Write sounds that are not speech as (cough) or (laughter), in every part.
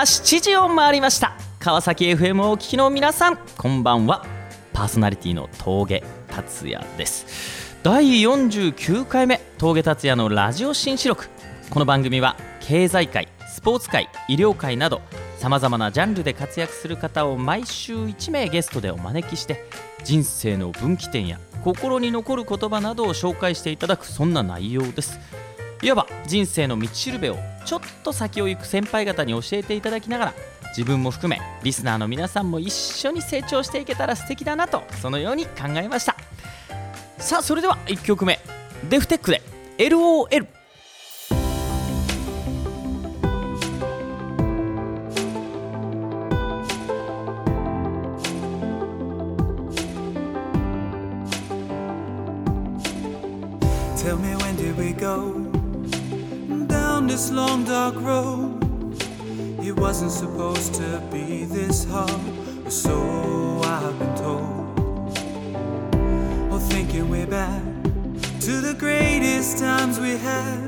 は7時を回りました。川崎 FM をお聞きの皆さんこんばんは。パーソナリティの峠達也です。第49回目峠達也のラジオ新四録。この番組は経済界スポーツ界医療界などさまざまなジャンルで活躍する方を毎週1名ゲストでお招きして人生の分岐点や心に残る言葉などを紹介していただくそんな内容です。いわば人生の道しるべをちょっと先を行く先輩方に教えていただきながら自分も含めリスナーの皆さんも一緒に成長していけたら素敵だなとそのように考えました。さあそれでは1曲目。デフテックで LOL long dark road? It wasn't supposed to be this hard, or so I've been told. Oh, thinking way back to the greatest times we had.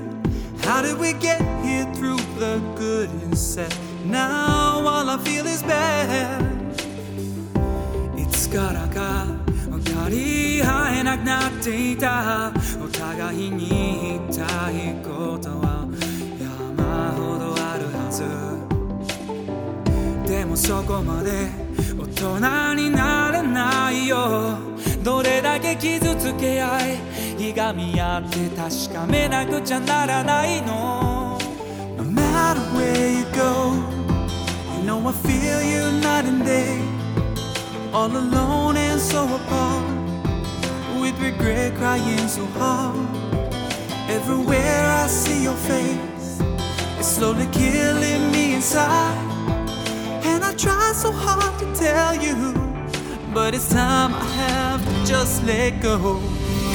How did we get here through the good and sad? Now all I feel is bad. いつからか分かり合えなくなっていたお互いに言いたいことは もそこまで大人になれないよどれだけ傷つけ合いひがみ合って確かめなくちゃならないの No matter where you go You know I feel you night and day all alone and so apart, with regret crying so hard. Everywhere I see your face, it's slowly killing me inside. Try so hard to tell you, but it's time I have to just let go.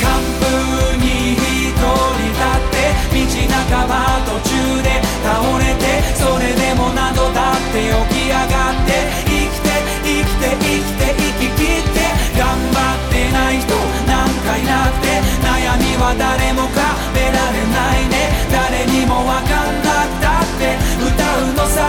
寒風に一人だって道半ば途中で倒れてそれでも何度だって起き上がって生きて生きて生きて生き切って頑張ってない人なんかいなくて悩みは誰も変えられないね誰にもわかんなくたって歌うのさ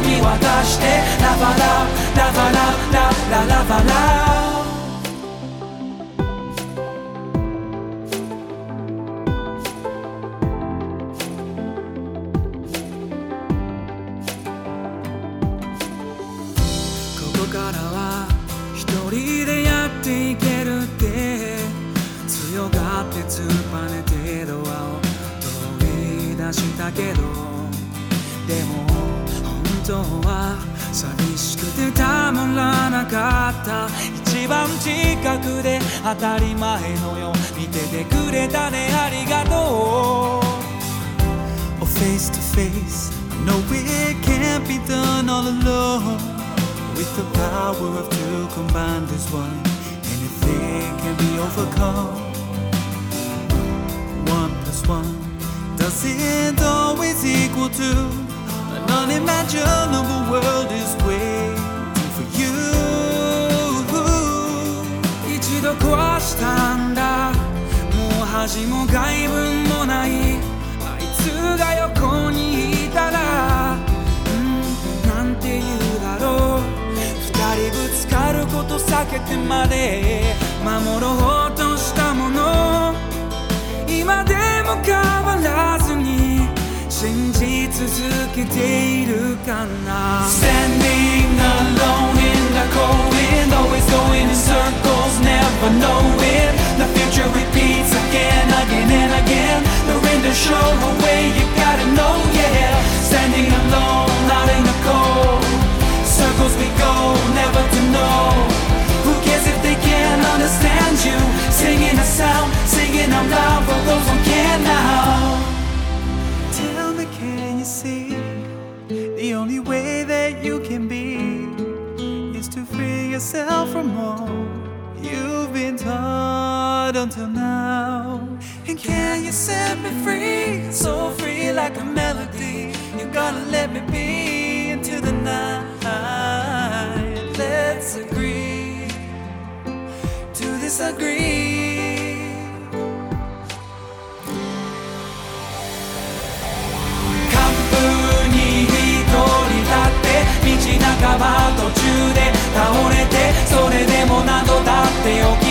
見渡してラバララバララララバラ。ここからは一人でやっていけるって強がって突っぱねてドアを飛び出したけど。当は寂しくてたまらなかった一番近くで当たり前のよう見ててくれたねありがとう or face to face. I know it can't be done all alone. With the power of two combined as one, anything can be overcome. One plus one doesn't always equal two. Unimaginable world is waiting for you. 一度壊したんだ。もう恥も外分もない。あいつが横にいたら。うん。なんて言うだろう。二人ぶつかること避けてまで。守ろうとしたもの。今でも変わらずに信じ続けているかな Standing alone in the cold wind Always going in circles, never knowing The future repeats again, again and again The rain to show the way you not until now. And can you set me free? So free like a melody. You're gonna let me be into the night. Let's agree to disagree. Kampuni 道半ば途中で倒れてそれでも何度だって起き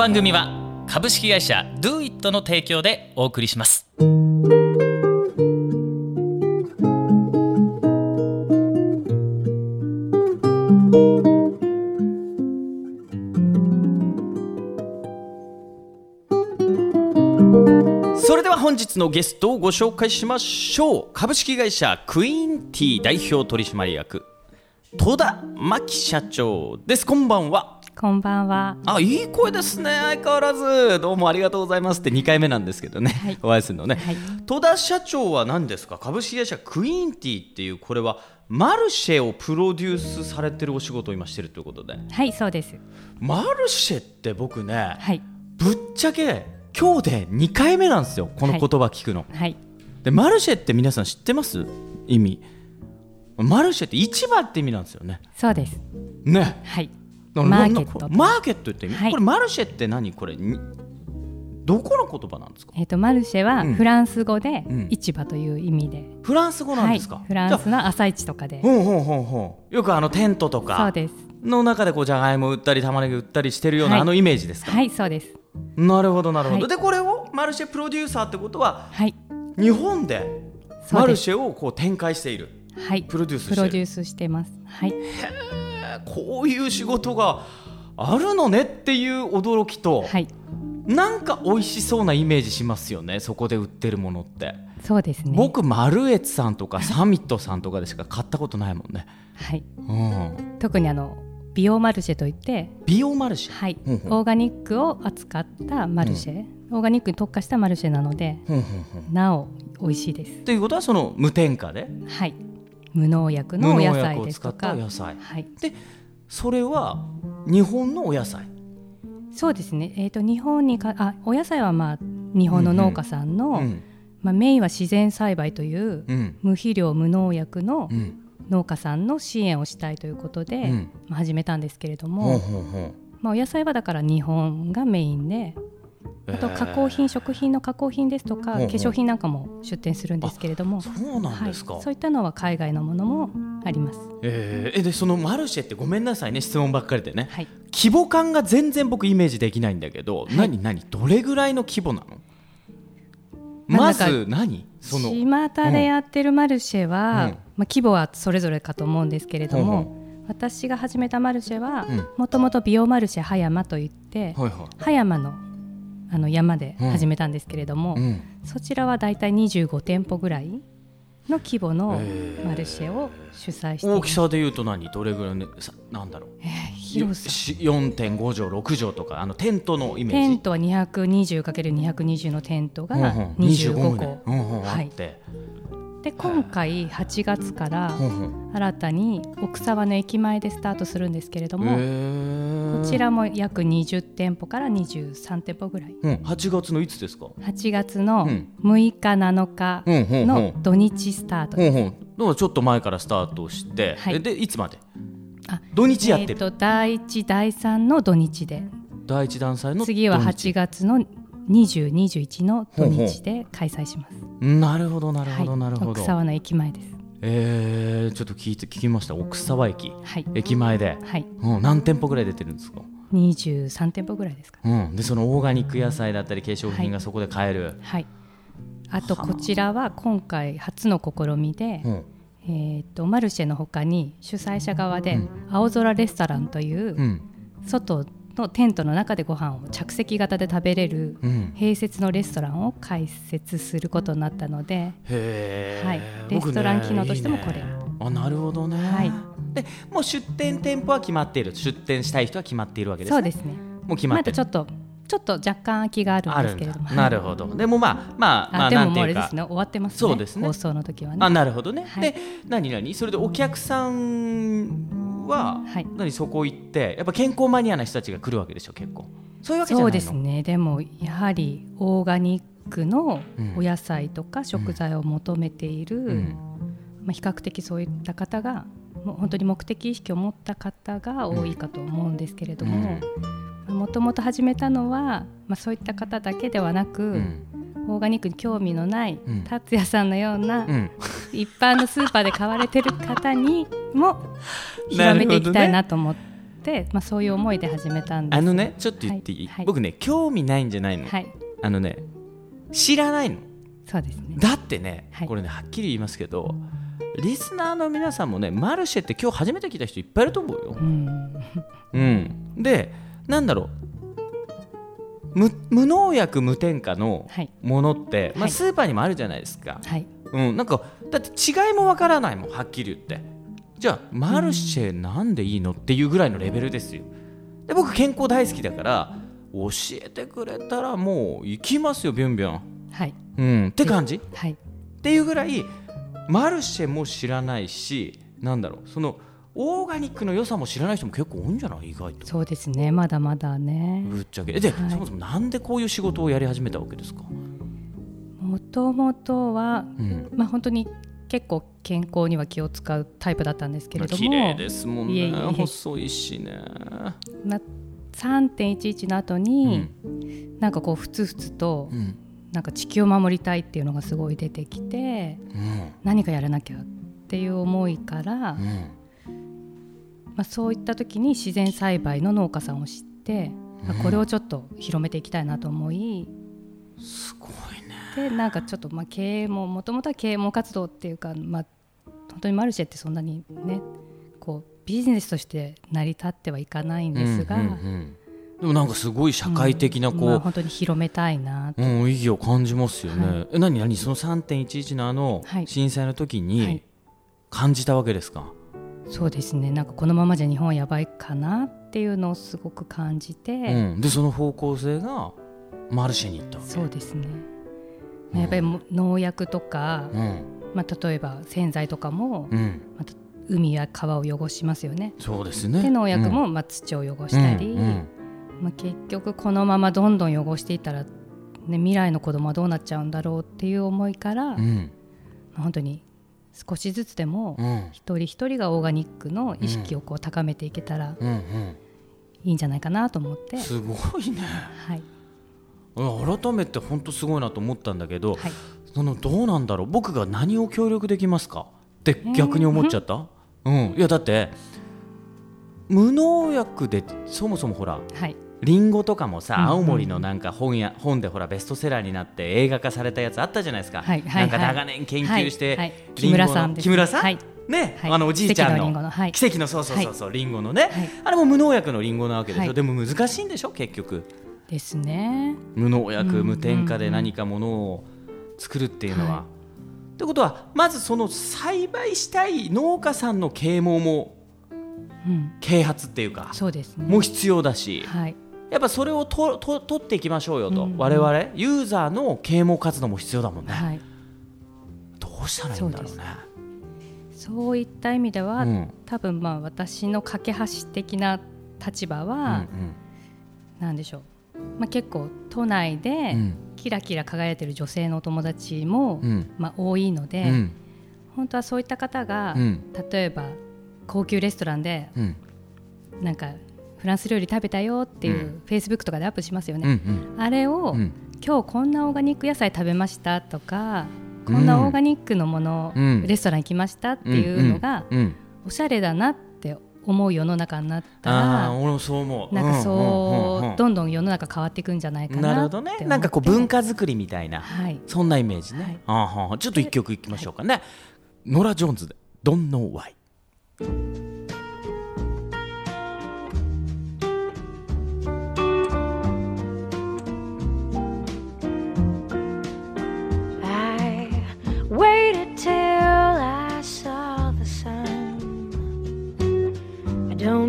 番組は株式会社 DoIt の提供でお送りします。それでは本日のゲストをご紹介しましょう。株式会社クイーンティー代表取締役戸田真希社長です。こんばんは。こんばんは。あいい声ですね。相変わらず。どうもありがとうございますって2回目なんですけどね、はい。お会いするのね、はい。戸田社長は何ですか？株式会社クイーンティーっていうこれはマルシェをプロデュースされてるお仕事を今してるということで。はい、そうです。マルシェって僕ね、はい。ぶっちゃけ今日で2回目なんですよ。この言葉聞くの、はい。でマルシェって皆さん知ってます？意味。マルシェって市場って意味なんですよね。そうです。ね。はい。なマーケットなマーケットってはい。これマルシェって何？これにどこの言葉なんですか？えっ、と、マルシェはうん。フランス語でうん。市場という意味で。フランス語なんですか、はい。フランスの朝市とかで。ほうほうほうほう。よくあのテントとそうかです。の中でこうじゃがいも売ったり玉ねぎ売ったりしてるような、はい。あのイメージですか、はい、そうです。なるほどなるほど、はい。でこれをマルシェプロデューサーってことははい。日本です。マルシェをこう展開している。はい。プロデュースしてる。プロデュースしてます。はい。こういう仕事があるのねっていう驚きと、はい。なんか美味しそうなイメージしますよねそこで売ってるものって、そうですね。僕マルエツさんとか (laughs) サミットさんとかでしか買ったことないもんね、はい。うん、特にあの。美容マルシェといって、美容マルシェ、はい、ほんオーガニックを扱ったマルシェ、オーガニックに特化したマルシェなので、んなお美味しいです。ということはその無添加で？はい。無農薬のお野菜ですとか、野菜。はい。でそれは日本のお野菜？そうですね。えっ、と日本にかあお野菜はまあ日本の農家さんの、うんまあメインは自然栽培といううん。無肥料無農薬のうん。農家さんの支援をしたいということで、うん。まあ始めたんですけれども、ほうほまあお野菜はだから日本がメインで、うあと加工品、えー食品の加工品ですとか、化粧品なんかも出店するんですけれども、そうなんですか、はい、そういったのは海外のものもあります。えー。えでそのマルシェってごめんなさいね質問ばっかりでね。はい。規模感が全然僕イメージできないんだけど、い。何何？どれぐらいの規模なの？まず何？その巷でやってるマルシェは、うん。まあ、規模はそれぞれかと思うんですけれども、ほう私が始めたマルシェはうん。もともと美容マルシェ葉山といって、はいはい。葉山のあの山で始めたんですけれども、うん。そちらはだいたい25店舗ぐらいの規模のマルシェを主催しています。大きさでいうと何？どれぐらいの？さなんだろう？えー広さ。し4.5畳6畳とかあのテントのイメージ？テントは 220×220 のテントがほうほう25 25個。棟うんうん。あはい。って、で今回8月から新たに奥沢の駅前でスタートするんですけれども、へーこちらも約20店舗から23店舗ぐらい。うん、8月のいつですか？8月のうん。6日7日うんうんうん。の土日スタートです、ほうほうだからちょっと前からスタートして、はい。えでいつまで？あ土日やってる、えーと第1第3の土日で。第一弾祭の次は土8日月の2021の土日で開催します。なるほどなるほど、なるほど。奥沢の駅前ですえー、ちょっと聞いて聞きました。奥沢駅。はい。駅前で、はい。うん、何店舗ぐらい出てるんですか、23店舗ぐらいですかうん、でそのオーガニック野菜だったり化粧品はい。がそこで買える、はい。あとこちらは今回初の試みで、うん。えー、とマルシェのほかに主催者側で青空レストランといううん。外のテントの中でご飯を着席型で食べれるうん。併設のレストランを開設することになったので、へえ、はい。僕レストラン機能としてもこれ。ねあなるほどね、はい。でもう出店店舗は決まっている。出店したい人は決まっているわけですね。そうですね。もう決まって。るまだちょっとちょっと若干空きがあるんですけれども。なるほど。でもまあまあまああでもなんていうか。もうあれですね。終わってますね。そうですね。放送の時はね。あなるほどね、はい。で何何？それでお客さんは、はい。何そこ行ってやっぱ健康マニアな人たちが来るわけでしょ結構。そういうわけじゃないの？そうですね。でもやはりオーガニックのうん。お野菜とか食材を求めている、うん。まあ、比較的そういった方がもう本当に目的意識を持った方が多いかと思うんですけれどももともと始めたのは、まあ、そういった方だけではなく、うんオーガニックに興味のないうん。達也さんのような、うん。一般のスーパーで買われてる方にも (laughs) 広めていきたいなと思って、まあ、そういう思いで始めたんです。あのねちょっと言っていい、はいはい。僕ね興味ないんじゃないの、はい。あのね知らないの。そうですね。だってね、はい。これねはっきり言いますけどリスナーの皆さんもねマルシェって今日初めて来た人いっぱいいると思うよ。う、ん。うん、でなんだろう？無無農薬無添加のはい。ものって、まあ、はい。スーパーにもあるじゃないですか、はい。うん、なんかだって違いもわからないもんはっきり言って。じゃあマルシェなんでいいのっていうぐらいのレベルですよ。で僕健康大好きだから教えてくれたらもう行きますよビュンビュン、はい。うん、って感じ？はい。っていうぐらいマルシェも知らないしなんだろうそのオーガニックの良さも知らない人も結構多いんじゃない？意外と。そうですね。まだまだね。ぶっちゃけ。で、はい。そもそもなんでこういう仕事をやり始めたわけですか、もともとは、うん、まあ、本当に結構健康には気を使うタイプだったんですけれども。綺麗ですもんね。いえいえ。細いしね。まあ、3.11の後うに、ん。なんかこうふつふつとうん。なんか地球を守りたいっていうのがすごい出てきてうん。何かやらなきゃっていう思いから、うんまあ、そういった時に自然栽培の農家さんを知って、まあうん。これをちょっと広めていきたいなと思いすごいね。でなんかちょっとまあ経営ももともとは経営も活動っていうか、まあ、本当にマルシェってそんなにねこうビジネスとして成り立ってはいかないんですが、うんうんうん。でもなんかすごい社会的なこう、まあ、本当に広めたいなと。うん、意義を感じますよね。はえ何何その3.11のあのはい。震災の時はにい。感じたわけですか？そうですね。なんかこのままじゃ日本はやばいかなっていうのをすごく感じて、うん、でその方向性がマルシェに行った。そうですね、うん。やっぱりも農薬とか、うん。まあ、例えば洗剤とかも、うん、また海や川を汚しますよね。そうですね。で農薬うん。も、まあ、土を汚したり、まあ、結局このままどんどん汚していったら、ね、未来の子供はどうなっちゃうんだろうっていう思いから、本当に少しずつでもうん。一人一人がオーガニックの意識をこう高めていけたらいいんじゃないかなと思って、すごいね。はい。うん改めて本当すごいなと思ったんだけど、はい、そのどうなんだろう。僕が何を協力できますか？って逆に思っちゃった、うん。いやだって無農薬でそもそもほらはいリンゴとかもさ、うんうん青森のなんか本や本でほらベストセラーになって映画化されたやつあったじゃないですか、はいはいなんか長年研究して、はいはい。木村さん木村さん、はい。ね、はい。あのおじいちゃんの。奇跡のはい。奇跡のそうそうそうそう、リンゴのね、はい。あれも無農薬のリンゴなわけでしょ、はい。でも難しいんでしょ？結局。ですね。無農薬、うん無添加で何かものを作るっていうのは。はってことはまずその栽培したい農家さんの啓蒙もうん。啓発っていうかそうですね。も必要だし。はいやっぱそれをとと取っていきましょうよと、うん我々ユーザーの啓蒙活動も必要だもんね、はい。どうしたらいいんだろうね。そういった意味では、うん。多分まあ私の架け橋的な立場うんは、なんでしょう、まあ、結構都内うでん。キラキラ輝いてる女性のお友達も、うん。まあ、多いのうで、ん。本当はそういった方が、うん。例えば高級レストランでうん。なんかフランス料理食べたよっていう、うん。フェイスブックとかでアップしますようんね、あれを、うん。今日こんなオーガニック野菜食べましたとかこんなオーガニックのもの、うん。レストラン行きましたっていうのが、うんうん。おしゃれだなって思う世の中になったらああ俺もそう思う。なんかんんそう、ん。どんどん世の中変わっていくんじゃないかななるほどね。なんかこう文化作りみたいな。はい。そんなイメージね、あーはーはー。ちょっと一曲いきましょうかね、ノラ・ジョーンズで「Don't Know Why」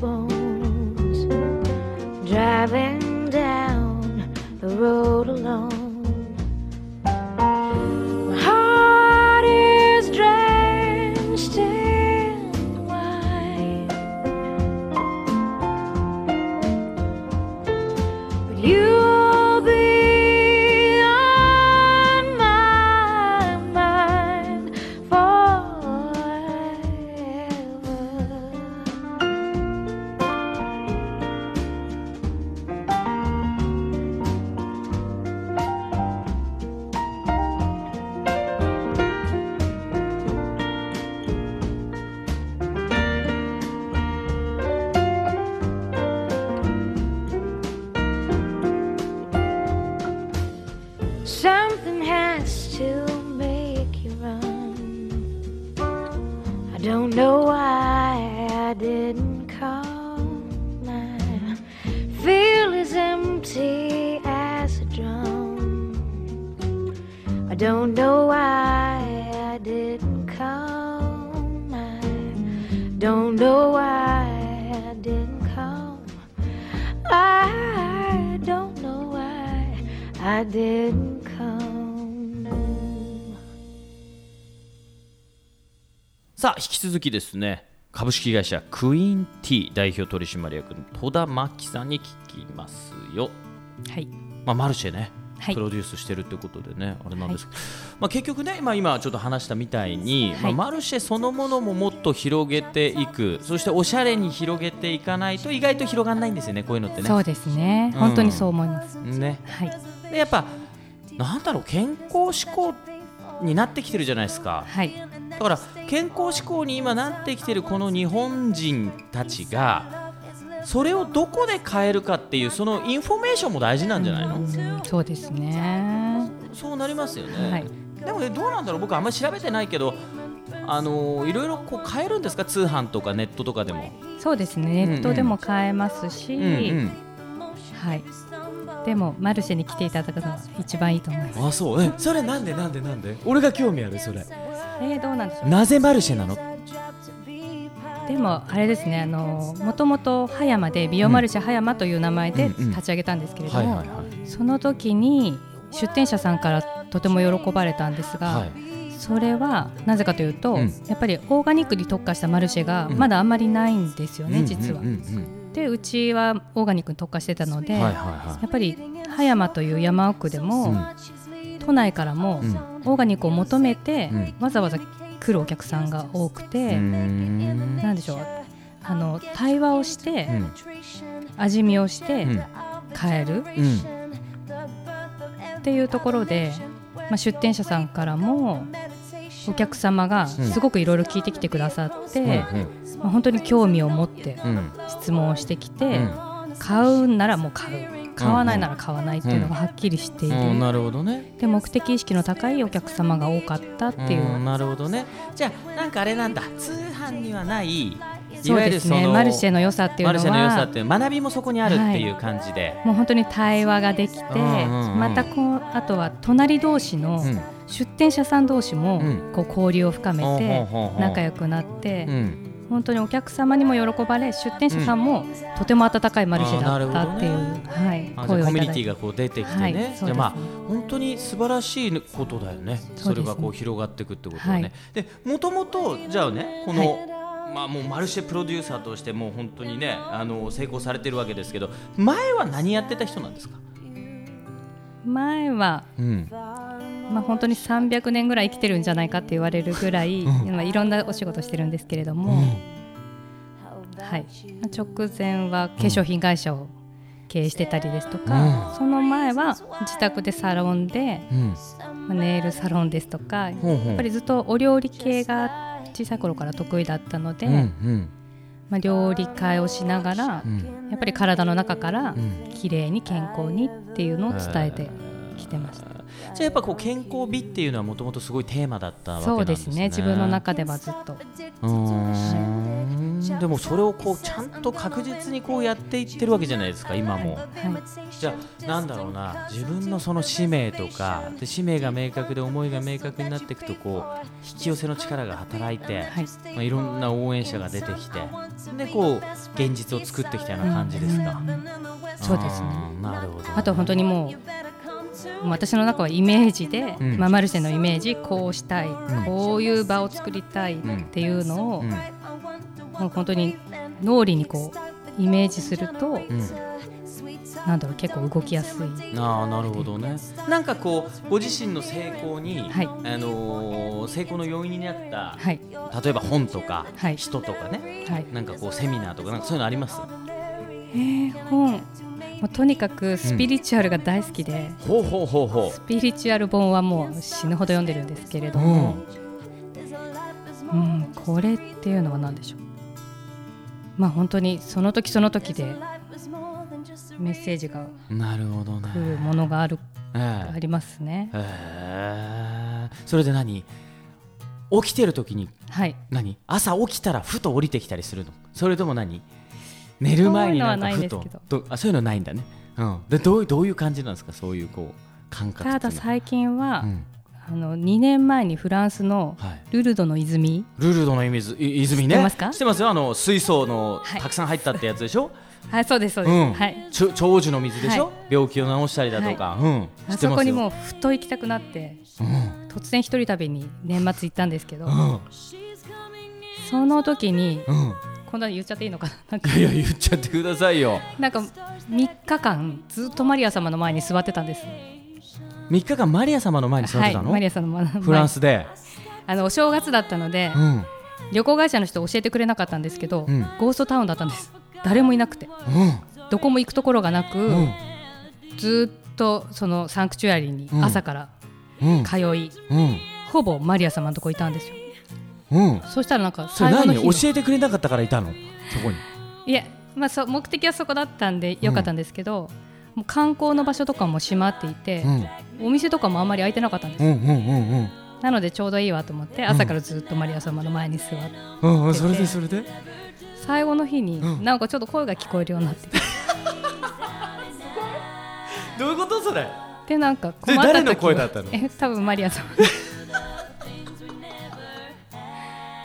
bones driving Something has to make you run. I don't know why I didn't come. I feel as empty as a drum. I don't know why I didn't come. I don't know why I didn't come. I don't know why I didn't さあ引き続きですね。株式会社クイーンティー代表取締役の戸田真紀さんに聞きますよ、はい。まあ、マルシェね、はい。プロデュースしてるってことでねあれなんですけど、まあ、結局ね、まあ、今ちょっと話したみたいに、はい。まあ、マルシェそのものももっと広げていく。そしておしゃれに広げていかないと意外と広がらないんですよねこういうのってね。そうですね。うん。本当にそう思います、ね。はい。でやっぱなんだろう健康志向になってきてるじゃないですか。はいだから健康志向に今なってきてるこの日本人たちがそれをどこで買えるかっていうそのインフォメーションも大事なんじゃないの、うんそうですね。そうなりますよね、はい。でもねどうなんだろう？僕あんまり調べてないけどあのーいろいろこう買えるんですか？通販とかネットとかでも、そうですね。ネットでも買えますし、うんうん。はい。でもマルシェに来ていただくのが一番いいと思います。あそう。えそれなんでなんでなんで？俺が興味あるそれえー、どうなんでしょうなぜマルシェなの？でもあれですねあのもともと葉山で美容マルシェ葉山という名前で立ち上げたんですけれども、その時に出店者さんからとても喜ばれたんですが、はい。それはなぜかというと、うん。やっぱりオーガニックに特化したマルシェがうん。まだあんまりないんですよね、うん実は。でうちはオーガニックに特化してたので、やっぱり葉山という山奥でも、うん。都内からもうんオーガニックを求めて、うん。わざわざ来るお客さんが多くいて、うん。なんでしょうあの対話をして、うん。味見をして、うん。買えるうんっていうところで、まあ、出店者さんからもお客様がすごくいろいろ聞いてきてくださって、うん。まあ、本当に興味を持ってうん。質問をしてきて、うん。買うんならもう買う買わないなら買わないっていうのがはっきりしている、うんなるほどね。で目的意識の高いお客様が多かったっていう、うんなるほどね。じゃあなんかあれなんだ。通販にはないいそうですね。マルシェの良さっていうのマルシェの良さはって学びもそこにあるっていう感じで、もう本当に対話ができて、うんうんうん。またこうあとは隣同士のうん。出店者さん同士もうん。こう交流を深めて仲良くなって、うん本当にお客様にも喜ばれ出店者さんもとても温かいマルシェだったっていう、あーなるほはい、あじゃあコミュニティががこう出てきてね、はいねじまあ本当に素晴らしいことだよね。そそれがこう広がっていくってことはね。はいでもともとじゃあねこの、まあもうマルシェプロデューサーとしてもう本当にねあの成功されてるわけですけど前は何やってた人なんですか？前は、うん。まあ、本当に300年ぐらい生きてるんじゃないかって言われるぐらい、うん。まあ、いろんなお仕事してるんですけれども、はい、直前は化粧品会社を経営してたりですとか、うん。その前は自宅でサロンで、ネイルサロンですとか、やっぱりずっとお料理系が小さい頃から得意だったので、うんうん。まあ、料理会をしながら、うん。やっぱり体の中からうん。綺麗に健康にっていうのを伝えてきてました。じゃあやっぱこう健康美っていうのはもともとすごいテーマだったわけなそうんでね。ですすね。自分の中ではずっと。うーん。でもそれをこうちゃんと確実にこうやっていってるわけじゃないですか今も。はい。じゃあなんだろうな。自分のその使命とかで使命が明確で思いが明確になっていくとこう引き寄せの力が働いて、はい。まあ、いろんな応援者が出てきてでこう現実を作ってきたような感じですか。うん。うん。そうですね。なるほど。あとは本当にもう私の中はイメージで、うん。まあ、マルシェのイメージこうしたい、ん。こういう場を作りたいっていうのを、うん。もう本当に脳裏にこうイメージすると、うん。なんだろう結構動きやすい。ああなるほどね。なんかこうご自身の成功に、はい。あのー成功の要因になった、はい。例えば本とか、はい。人とかね、はい。なんかこうセミナーとかなんかそういうのあります？えー、本もうとにかくスピリチュアルが大好きで、ほうほうほうほスピリチュアル本はもう死ぬほど読んでるんですけれども、うんこれっていうのは何でしょう？まあ本当にその時その時でメッセージがう。なるほどね。来るものがあるえありますねええそれで何？起きてる時にはい何？朝起きたらふと降りてきたりするの？それとも何？寝る前になんかふとそういうのはないんですけどあそういうのないんだね。うん。でどういうどういう感じなんですか？そういうこう感覚。ただ最近は、うんあの2年前にフランスのはい。ルルドの泉ルルドの泉？い泉ね。知ってますますよ。あの水槽のはいたくさん入ったってやつでしょ？(laughs) はいそうですそうです、うん。はい長寿の水でしょ、は病気を治したりだとか。うん。知あ。そこにもうふと行きたくなってうん。突然一人旅に年末行ったんですけど、うん。その時にうん。こんなの言っちゃっていいのかな？(laughs) なんかいや言っちゃってくださいよ。なんか3日間ずっとマリア様の前に座ってたんです3日間マリア様の前に座ってたの、はい、マリア様の前フランスで。あのお正月だったので、うん。旅行会社の人教えてくれなかったんですけど、うんゴーストタウンだったんです誰もいなくてうん。どこも行くところがなく、うん。ずっとそのサンクチュアリにうん朝からうん。通い、うん。ほぼマリア様のとこいたんですようん。そしたらなんか最後の日の教えてくれなかったからいたの？そこに。いや、まあ、そう目的はそこだったんでよかったんですけど、もう観光の場所とかも閉まっていてう、ん。お店とかもあんまり開いてなかったんです、うんうんうんなのでちょうどいいわと思って朝からずっとマリア様の前に座って、うん。うん。それでそれで？最後の日にうんなんかちょっと声が聞こえるようになって (laughs) どういうことそれ？でなんか困った時は誰の声だったの？え多分マリア様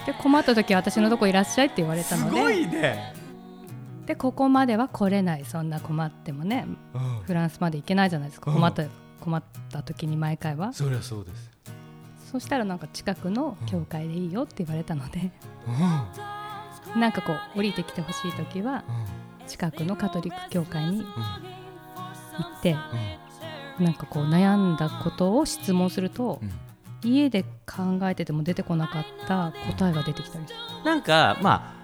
で困った時は私のとこいらっしゃいって言われたすごのでいね。でここまでは来れないそんな困ってもねうん。フランスまで行けないじゃないですか。うん。困った困った時に毎回は。そりゃそうです。そしたらなんか近くの教会でいいよって言われたので。うん。なんかこう降りてきてほしい時は近くのカトリック教会に行ってなんかこう悩んだことを質問するとうん家で考えてても出てこなかった答えが出てきたりする。なんかまあ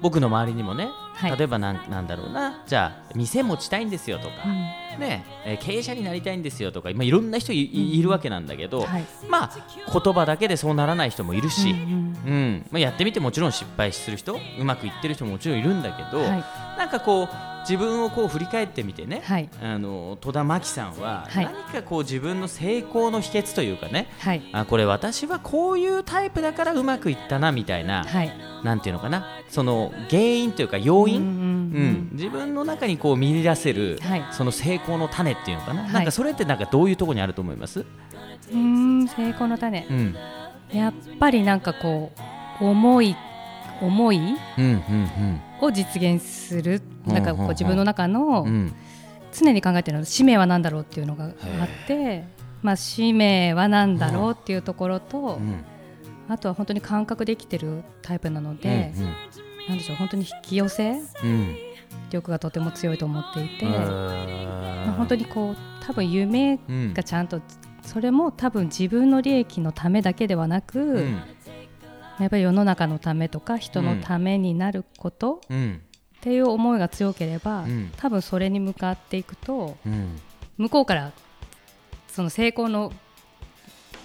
僕の周りにもね、はい。例えばなんなんだろうな。じゃあ店持ちたいんですよとか、うん。ね。えー経営者になりたいんですよとか、まあ、いろんな人いるわけなんだけど、はい。まあ言葉だけでそうならない人もいるし、うん。うん。まあ、やってみてもちろん失敗する人うまくいってる人ももちろんいるんだけど、はい。なんかこう自分をこう振り返ってみてね、はい。あの戸田真希さんははい。何かこう自分の成功の秘訣というかね、はい。あこれ私はこういうタイプだからうまくいったなみたいな、はい。なんていうのかな。その原因というか要因、うんうん自分の中にこう見出せる、はい。その成功の種っていうのかな、はい。なんかそれってなんかどういうところにあると思います、うんうん成功の種。うん。やっぱりなんかこう思い思いを実現する。うんなんかこう自分の中の常に考えてるのは使命は何だろうっていうのがあって、まあ、使命は何だろうっていうところと、うん。あとは本当に感覚で生きてるタイプなので、うんなんでしょう本当に引き寄せうん。力がとても強いと思っていて、うんまあ、本当にこう多分夢うん。がちゃんとそれも多分自分の利益のためだけではなく、うんやっぱり世の中のためとか人のためになることうん。っていう思いが強ければ、うん。多分それに向かっていくとうん。向こうからその成功の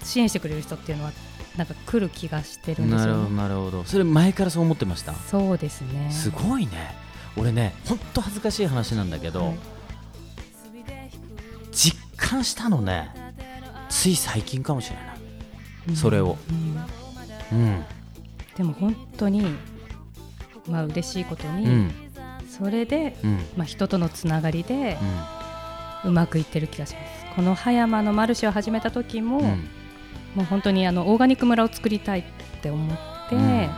支援してくれる人っていうのはなんか来る気がしてるんですなるほどよね。なるほど。それ前からそう思ってました？そうですね。すごいね。俺ねほんと恥ずかしい話なんだけど、はい。実感したのね。つい最近かもしれない。それを。うん。うんでも本当にまあ嬉しいことに、うん。それで、うん。まあ、人とのつながりでううまくいってる気がします。この葉山のマルシェを始めた時も、もう本当にあのオーガニック村を作りたいって思って、うん。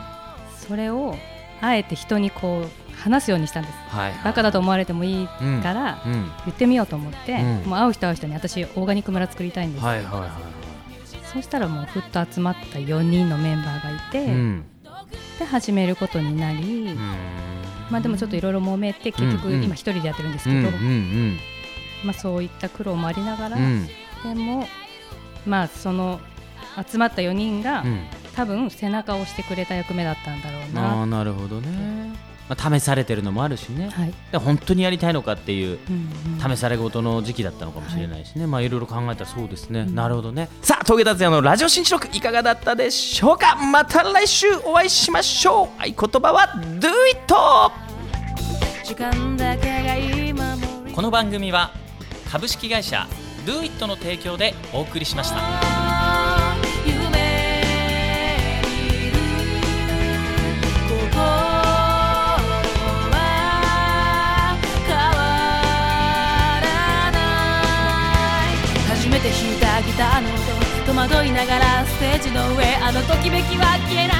それをあえて人にこう話すようにしたんです。はいバカだと思われてもいいうんからうん。言ってみようと思って、うん。もう会う人会う人に私オーガニック村作りたいんです、はいはいはいそしたらもうふっと集まった4人のメンバーがいて、うんで始めることになり、まあでもちょっといろいろ揉めて結局今一人でやってるんですうんけど、うん。まあそういった苦労もありながら、でもまあその集まった4人が、うん。多分背中を押してくれた役目だったんだろうあな。あなるほどね、まあ、試されてるのもあるしね、はい、で本当にやりたいのかっていううんうん。試されごとの時期だったのかもしれないしね、まあいろいろ考えたらそうですね、うん。なるほどね。さあ峠達也のラジオ新記録いかがだったでしょうか？また来週お会いしましょう。合言葉は Do it! 時間だけが今もこの番組は株式会社 Do it! の提供でお送りしましたて弾いたギターの音戸惑いながらステージの上あのときめきは消えない